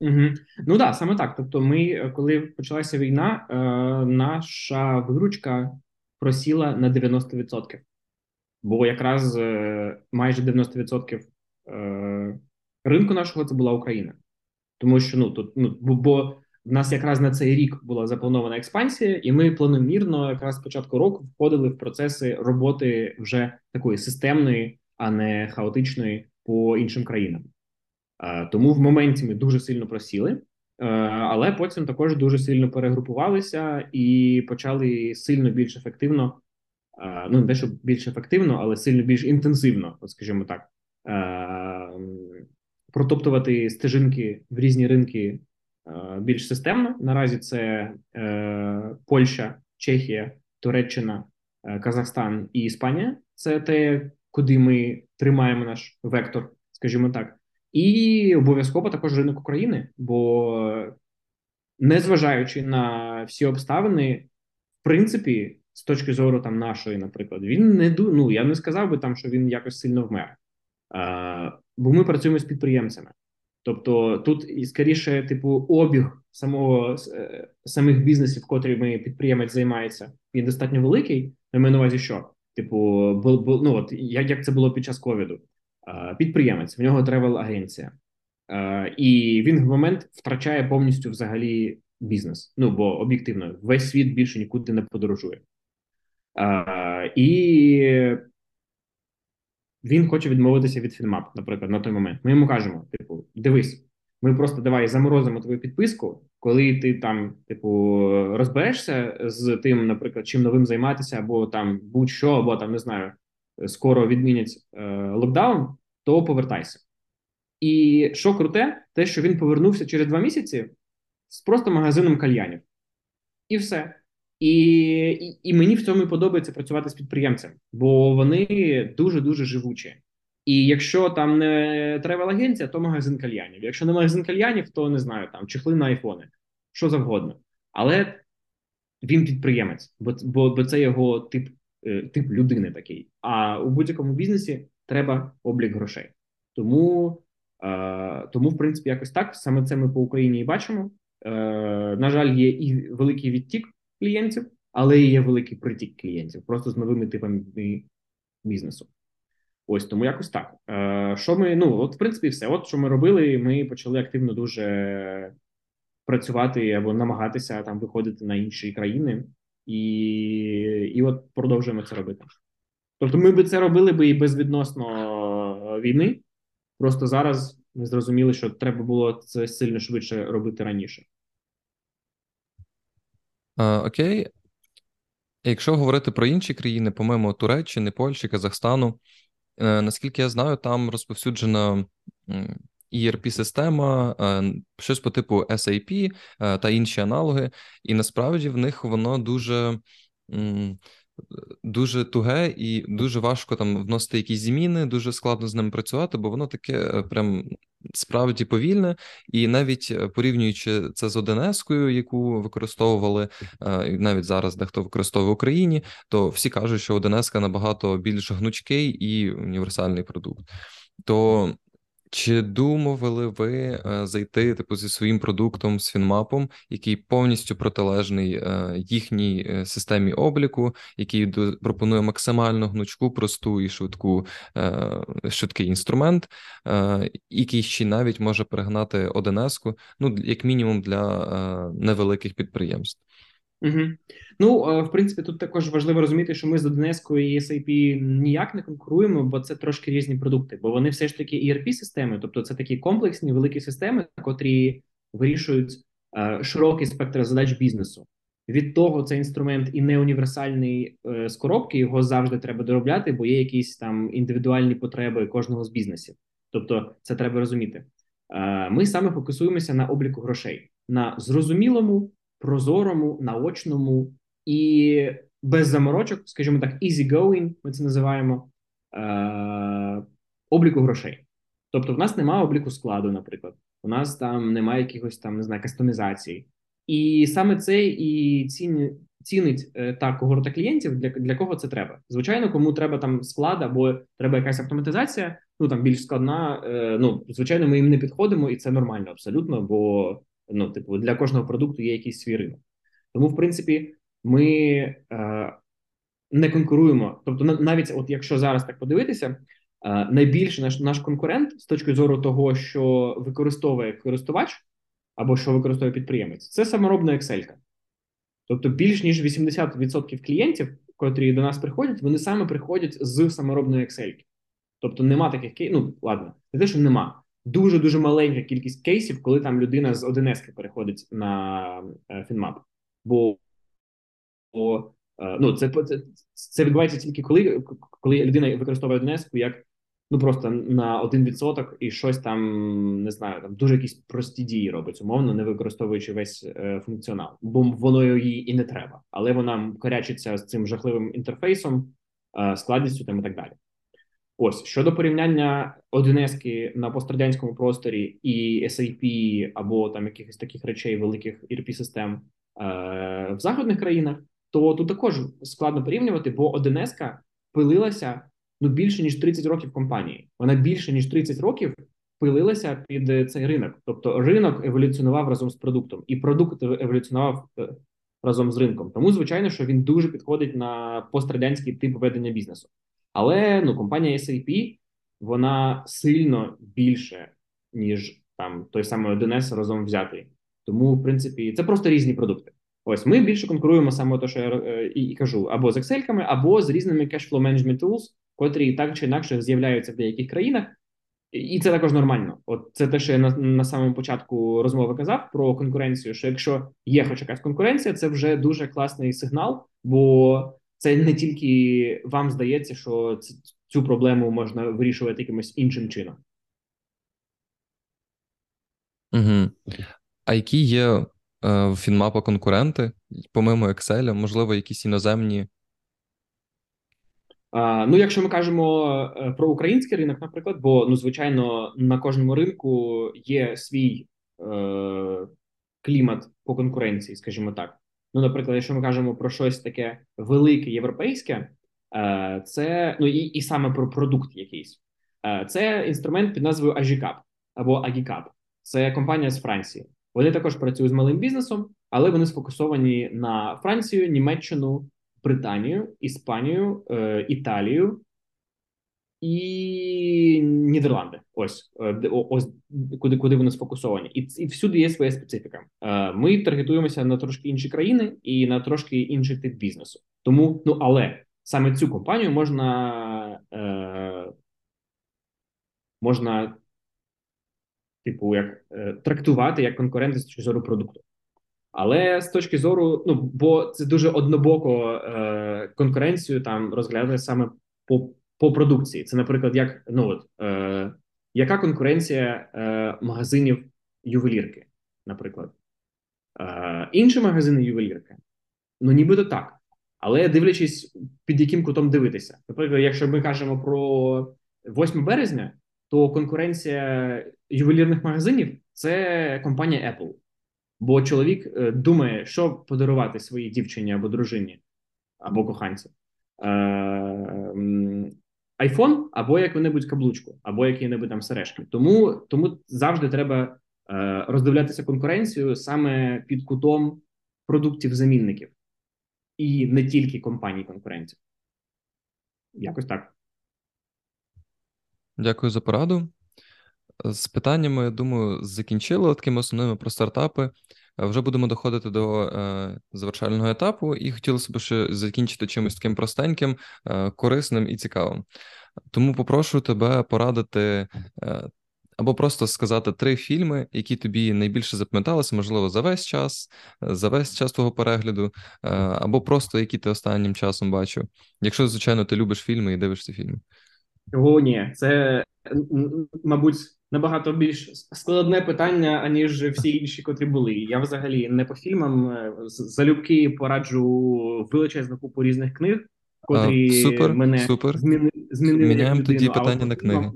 Угу. Ну да, саме так. Тобто, ми, е, коли почалася війна, е, наша виручка просіла на 90%. Бо якраз е, майже 90% е, ринку нашого це була Україна. Тому що ну тут ну бо, бо в нас якраз на цей рік була запланована експансія, і ми планомірно, якраз з початку року, входили в процеси роботи вже такої системної, а не хаотичної по іншим країнам. Е, тому в моменті ми дуже сильно просіли, е, але потім також дуже сильно перегрупувалися і почали сильно більш ефективно. Е, ну не те, що більш ефективно, але сильно більш інтенсивно, скажімо так, протоптувати стежинки в різні ринки більш системно. Наразі це Польща, Чехія, Туреччина, Казахстан і Іспанія. Це те, куди ми тримаємо наш вектор, скажімо так. І обов'язково також ринок України, бо незважаючи на всі обставини, в принципі, з точки зору там нашої, наприклад, він не ну, я не сказав би там, що він якось сильно вмер. А, Бо ми працюємо з підприємцями. Тобто тут і скоріше, типу, обіг самого е, самих бізнесів, котрі ми підприємець займається, він достатньо великий. На на увазі, що типу, бу, бу, ну от як це було під час ковіду. Підприємець, в нього travel агенція, і він в момент втрачає повністю взагалі бізнес. Ну бо об'єктивно, весь світ більше нікуди не подорожує. І він хоче відмовитися від Фінмап, наприклад, на той момент. Ми йому кажемо: типу, дивись, ми просто давай заморозимо твою підписку, коли ти там, типу, розберешся з тим, наприклад, чим новим займатися, або там будь-що, або там не знаю, скоро відмінять е, локдаун, то повертайся. І що круте, те, що він повернувся через два місяці з просто магазином кальянів, і все. І, і і, мені в цьому подобається працювати з підприємцем, бо вони дуже дуже живучі. І якщо там не travel агенція, то магазин кальянів. Якщо не магазин кальянів, то не знаю, там чехли на айфони, що завгодно. Але він підприємець, бо бо, бо це його тип Е, тип людини такий. А у будь-якому бізнесі треба облік грошей. Тому, е, тому, в принципі, якось так саме це ми по Україні і бачимо. Е, на жаль, є і великий відтік клієнтів, але є великий притік клієнтів, просто з новими типами бізнесу. Ось тому якось так. Що ми ну от в принципі, все. От що ми робили, ми почали активно дуже працювати або намагатися там виходити на інші країни і і от продовжуємо це робити. Тобто, ми би це робили би і безвідносно е, війни. Просто зараз ми зрозуміли, що треба було це сильно швидше робити раніше. А, Окей. Якщо говорити про інші країни, помимо Туреччини, Польщі, Казахстану, е, наскільки я знаю, там розповсюджена ERP-система, е, щось по типу SAP е, та інші аналоги, і насправді в них воно дуже. Дуже туге і дуже важко там вносити якісь зміни, дуже складно з ним працювати, бо воно таке е, прям справді повільне, і навіть порівнюючи це з Оденескою, яку використовували навіть зараз, дехто використовує в Україні, то всі кажуть, що Оденеска набагато більш гнучкий і універсальний продукт. То чи думали ви е, зайти типу зі своїм продуктом з Фінмапом, який повністю протилежний е, їхній е, системі обліку, який пропонує максимально гнучку, просту і швидку швидкий інструмент, який ще навіть може перегнати Оденеску, ну як мінімум для невеликих підприємств? Угу. Ну, е, в принципі, тут також важливо розуміти, що ми з Донецькою і SAP ніяк не конкуруємо, бо це трошки різні продукти, бо вони все ж таки erp системи тобто це такі комплексні великі системи, котрі вирішують е, широкий спектр задач бізнесу. Від того це інструмент і не універсальний е, з коробки, його завжди треба доробляти, бо є якісь там індивідуальні потреби кожного з бізнесів. Тобто, це треба розуміти. Ми саме фокусуємося на обліку грошей на зрозумілому прозорому, наочному і без заморочок, скажімо так, easy going, ми це називаємо е- обліку грошей. Тобто, в нас немає обліку складу, наприклад, у нас там немає якихось там не знаю, кастомізацій. І саме це і ціні, цінить е, та когорта клієнтів, для для кого це треба. Звичайно, кому треба там склад або треба якась автоматизація, ну там більш складна. Е, ну звичайно, ми їм не підходимо, і це нормально абсолютно. Бо Ну, типу, для кожного продукту є якийсь свій ринок. Тому, в принципі, ми е, не конкуруємо. Тобто, навіть от якщо зараз так подивитися, е, найбільше наш наш конкурент з точки зору того, що використовує користувач або що використовує підприємець, це саморобна Excel. Тобто, більш ніж 80% клієнтів, котрі до нас приходять, вони саме приходять з саморобної Excel. Тобто нема таких. Ну ладно, не те, що нема. Дуже дуже маленька кількість кейсів, коли там людина з 1С переходить на е, Фінмап. Бо, бо е, ну, це, це це відбувається тільки коли коли людина використовує 1С як ну просто на 1% і щось там не знаю, там дуже якісь прості дії робить, умовно, не використовуючи весь е, функціонал, бо воно їй і не треба, але вона корячиться з цим жахливим інтерфейсом, е, складністю там і так далі. Ось щодо порівняння 1С на пострадянському просторі і SAP або там якихось таких речей великих erp систем е, в західних країнах, то тут також складно порівнювати, бо 1С пилилася ну більше ніж 30 років компанії. Вона більше ніж 30 років пилилася під цей ринок. Тобто ринок еволюціонував разом з продуктом, і продукт еволюціонував е, разом з ринком. Тому звичайно, що він дуже підходить на пострадянський тип ведення бізнесу. Але ну компанія SAP, вона сильно більше, ніж там той самий 1С разом взятий. Тому, в принципі, це просто різні продукти. Ось ми більше конкуруємо саме те, що я е, і, і кажу, або з Excel, або з різними cashflow management tools, котрі так чи інакше з'являються в деяких країнах, і це також нормально. От це те, що я на, на самому початку розмови казав про конкуренцію. Що якщо є хоч якась конкуренція, це вже дуже класний сигнал, бо це не тільки вам здається, що цю проблему можна вирішувати якимось іншим чином. Угу. А які є е, в Фінмапа конкуренти, помимо Excel, можливо, якісь іноземні Ну, якщо ми кажемо е, про український ринок, наприклад, бо ну звичайно на кожному ринку є свій е, клімат по конкуренції, скажімо так. Ну, наприклад, якщо ми кажемо про щось таке велике європейське, е, це ну і і саме про продукт якийсь, е, це інструмент під назвою Agicap або Agicap. Це компанія з Франції. Вони також працюють з малим бізнесом, але вони сфокусовані на Францію, Німеччину. Британію, Іспанію, е, Італію і Нідерланди. Ось е, ось куди куди вони сфокусовані, і і всюди є своя специфіка. Е, ми таргетуємося на трошки інші країни і на трошки інший тип бізнесу. Тому ну але саме цю компанію можна е, можна, типу, як е, трактувати як конкуренти з точки зору продукту. Але з точки зору, ну бо це дуже однобоко е, конкуренцію там розглядати саме по по продукції. Це, наприклад, як ну от е, яка конкуренція е, магазинів ювелірки, наприклад, Е, інші магазини ювелірки, ну нібито так. Але дивлячись, під яким кутом дивитися. Наприклад, якщо ми кажемо про 8 березня, то конкуренція ювелірних магазинів це компанія Apple. Бо чоловік е, думає, що подарувати своїй дівчині або дружині, або коханцю. Айфон або яку-небудь каблучку, або які-небудь там сережки. Тому тому завжди треба е, роздивлятися конкуренцію саме під кутом продуктів-замінників і не тільки компаній конкурентів. Якось так. Дякую за пораду. З питаннями, я думаю, закінчили такими основними про стартапи. Вже будемо доходити до е, завершального етапу, і хотілося б ще закінчити чимось таким простеньким, е, корисним і цікавим. Тому попрошу тебе порадити. Е, або просто сказати три фільми, які тобі найбільше запам'яталися, можливо, за весь час, за весь час твого перегляду, е, або просто які ти останнім часом бачив. Якщо, звичайно, ти любиш фільми і дивишся фільми. О, ні, це мабуть набагато більш складне питання, аніж всі інші, котрі були. Я взагалі не по фільмам е, залюбки пораджу величезну купу різних книг, котрі а, супер, мене супер. Зміни, змінили. Міняємо тоді питання на книги.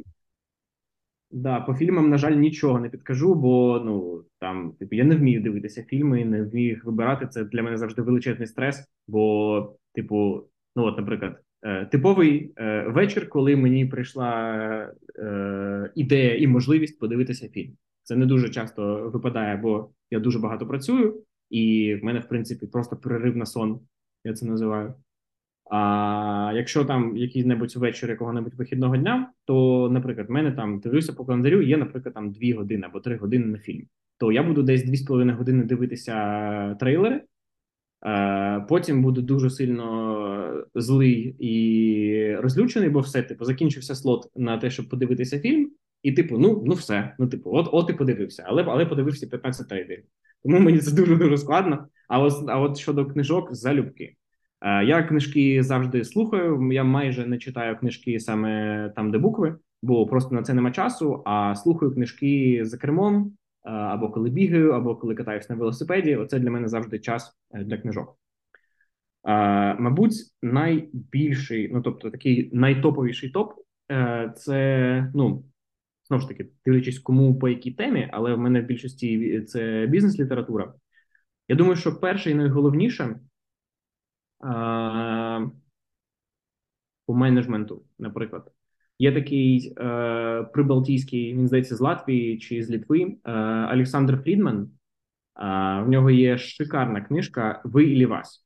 Да, по фільмам, на жаль, нічого не підкажу, бо ну там типу я не вмію дивитися фільми, не вмію їх вибирати. Це для мене завжди величезний стрес. Бо, типу, ну от, наприклад. Е, типовий е, вечір, коли мені прийшла е, ідея і можливість подивитися фільм. Це не дуже часто випадає, бо я дуже багато працюю, і в мене, в принципі, просто перерив на сон. Я це називаю. А якщо там якийсь-небудь вечір якого-небудь вихідного дня, то, наприклад, в мене там дивлюся по календарю, є, наприклад, там 2 години або 3 години на фільм. То я буду десь 2,5 години дивитися трейлери. Е, Потім буду дуже сильно злий і розлючений, бо все, типу, закінчився слот на те, щоб подивитися фільм, і, типу, ну ну все. Ну, типу, от от і подивився, але але подивився 15 фільм. Тому мені це дуже дуже складно. А от, а от щодо книжок, залюбки. Е, Я книжки завжди слухаю. Я майже не читаю книжки саме там, де букви, бо просто на це нема часу. А слухаю книжки за кермом або коли бігаю, або коли катаюсь на велосипеді. Оце для мене завжди час е, для книжок. Е, Мабуть, найбільший, ну тобто такий найтоповіший топ це ну. Знову ж таки, дивлячись, кому по якій темі, але в мене в більшості це бізнес-література. Я думаю, що перше і найголовніше по менеджменту, наприклад, є такий е, прибалтійський, він здається, з Латвії чи з Літви е, Олександр Фрідман. Е, в нього є шикарна книжка Ви і вас.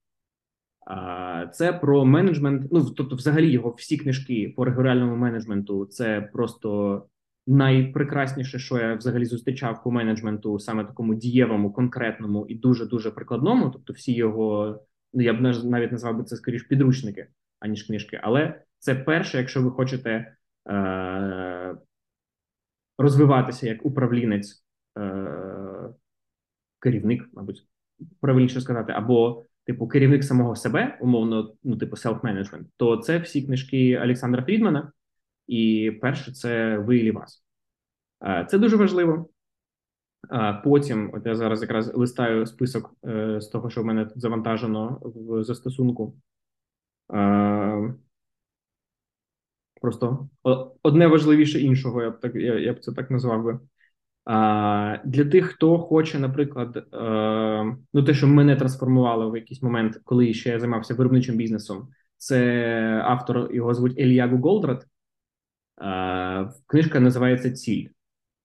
Е, це про менеджмент. Ну, тобто, взагалі, його всі книжки по регіональному менеджменту це просто найпрекрасніше, що я взагалі зустрічав по менеджменту, саме такому дієвому, конкретному і дуже дуже прикладному. Тобто, всі його ну я б навіть назвав би це скоріш підручники, аніж книжки. Але це перше, якщо ви хочете розвиватися як управлінець, е- керівник, мабуть, правильніше сказати, або типу керівник самого себе, умовно, ну типу self-management, то це всі книжки Олександра Фрідмана. І перше, це ви і вас. Е, це дуже важливо. Потім, от я зараз якраз листаю список е, з того, що в мене тут завантажено в застосунку. Просто одне важливіше іншого, я б так я, я б це так назвав би. А, Для тих, хто хоче, наприклад, е, ну те, що мене трансформувало в якийсь момент, коли ще я займався виробничим бізнесом, це автор його звуть Ельягу Голдрат. Книжка називається Ціль.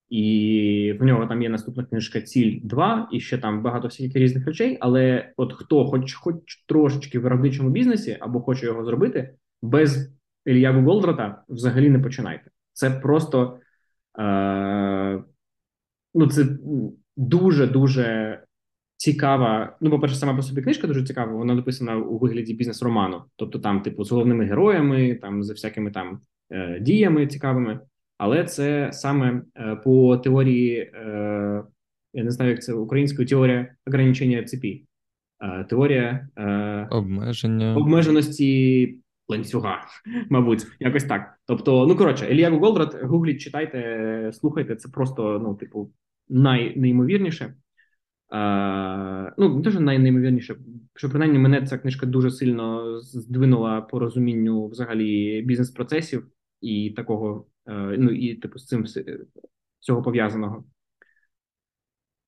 І в нього там є наступна книжка Ціль 2, і ще там багато всяких різних речей. Але от хто хоч хоч трошечки в виробничому бізнесі або хоче його зробити, без Ільягу Голдрата взагалі не починайте. Це просто е, ну це дуже дуже цікава. Ну, по-перше, сама по собі книжка дуже цікава. Вона написана у вигляді бізнес-роману, тобто там, типу, з головними героями, там за всякими там е, діями цікавими. Але це саме е, по теорії, е, я не знаю, як це українською теорія ограничення цепі, е, теорія обмеження обмеженості ланцюга, мабуть, якось так. Тобто, ну коротше, Ілія Голдрат, гугліть, читайте, слухайте, це просто ну, типу, найнеймовірніше. Ну, не що найнеймовірніше, що принаймні мене ця книжка дуже сильно здвинула по розумінню взагалі бізнес-процесів і такого, е, ну і типу з цим всього пов'язаного.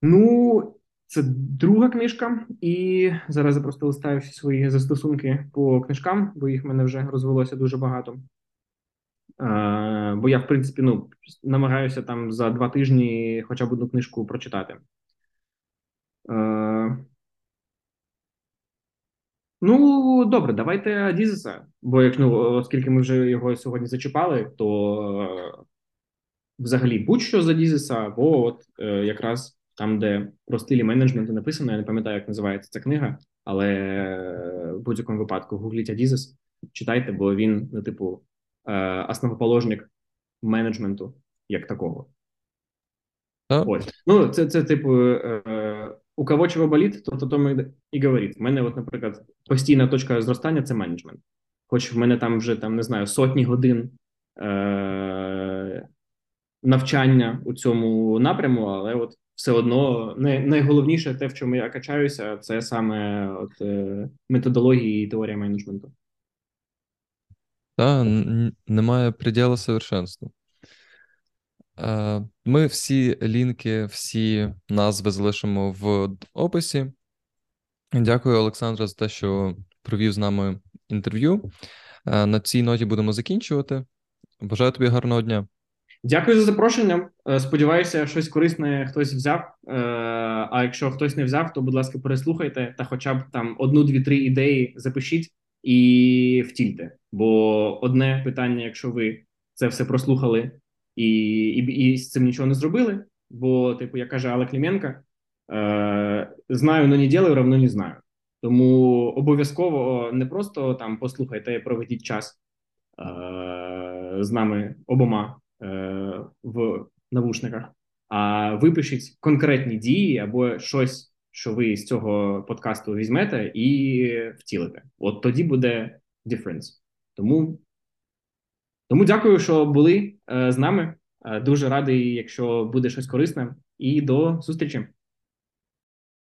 Ну, це друга книжка, і зараз я просто листаю всі свої застосунки по книжкам, бо їх в мене вже розвелося дуже багато. Е, бо я, в принципі, ну, намагаюся там за два тижні хоча б одну книжку прочитати. Е, Ну, добре, давайте Адізеса. Бо як ну, оскільки ми вже його сьогодні зачіпали, то е, взагалі будь-що з Адізеса, або от е, якраз там, де про стилі менеджменту написано, я не пам'ятаю, як називається ця книга, але в будь-якому випадку гугліть Адізес, читайте, бо він, ну, типу, е, основоположник менеджменту як такого. Ось. Ну, це, це типу, е, у кого чого болить, то то тому і говорить. У мене, от, наприклад, постійна точка зростання це менеджмент. Хоч в мене там вже там не знаю сотні годин е- навчання у цьому напряму, але от все одно не, найголовніше те, в чому я качаюся, це саме от е- методології і теорія менеджменту. Так, немає приділу совершенству. Е, ми всі лінки, всі назви залишимо в описі. Дякую, Олександра, за те, що провів з нами інтерв'ю. Е, на цій ноті будемо закінчувати. Бажаю тобі гарного дня. Дякую за запрошення. Е, сподіваюся, щось корисне хтось взяв. А якщо хтось не взяв, то будь ласка, переслухайте та, хоча б там одну-дві-три ідеї запишіть і втільте. Бо одне питання, якщо ви це все прослухали і і, і з цим нічого не зробили. Бо, типу, як каже Алла Кліменка, е, знаю, но не делаю, равно не знаю. Тому обов'язково не просто там послухайте, проведіть час е- з нами обома е- в навушниках, а випишіть конкретні дії або щось, що ви з цього подкасту візьмете і втілите. От тоді буде difference. Тому, тому дякую, що були е- з нами. Е, Дуже радий, якщо буде щось корисне, і до зустрічі.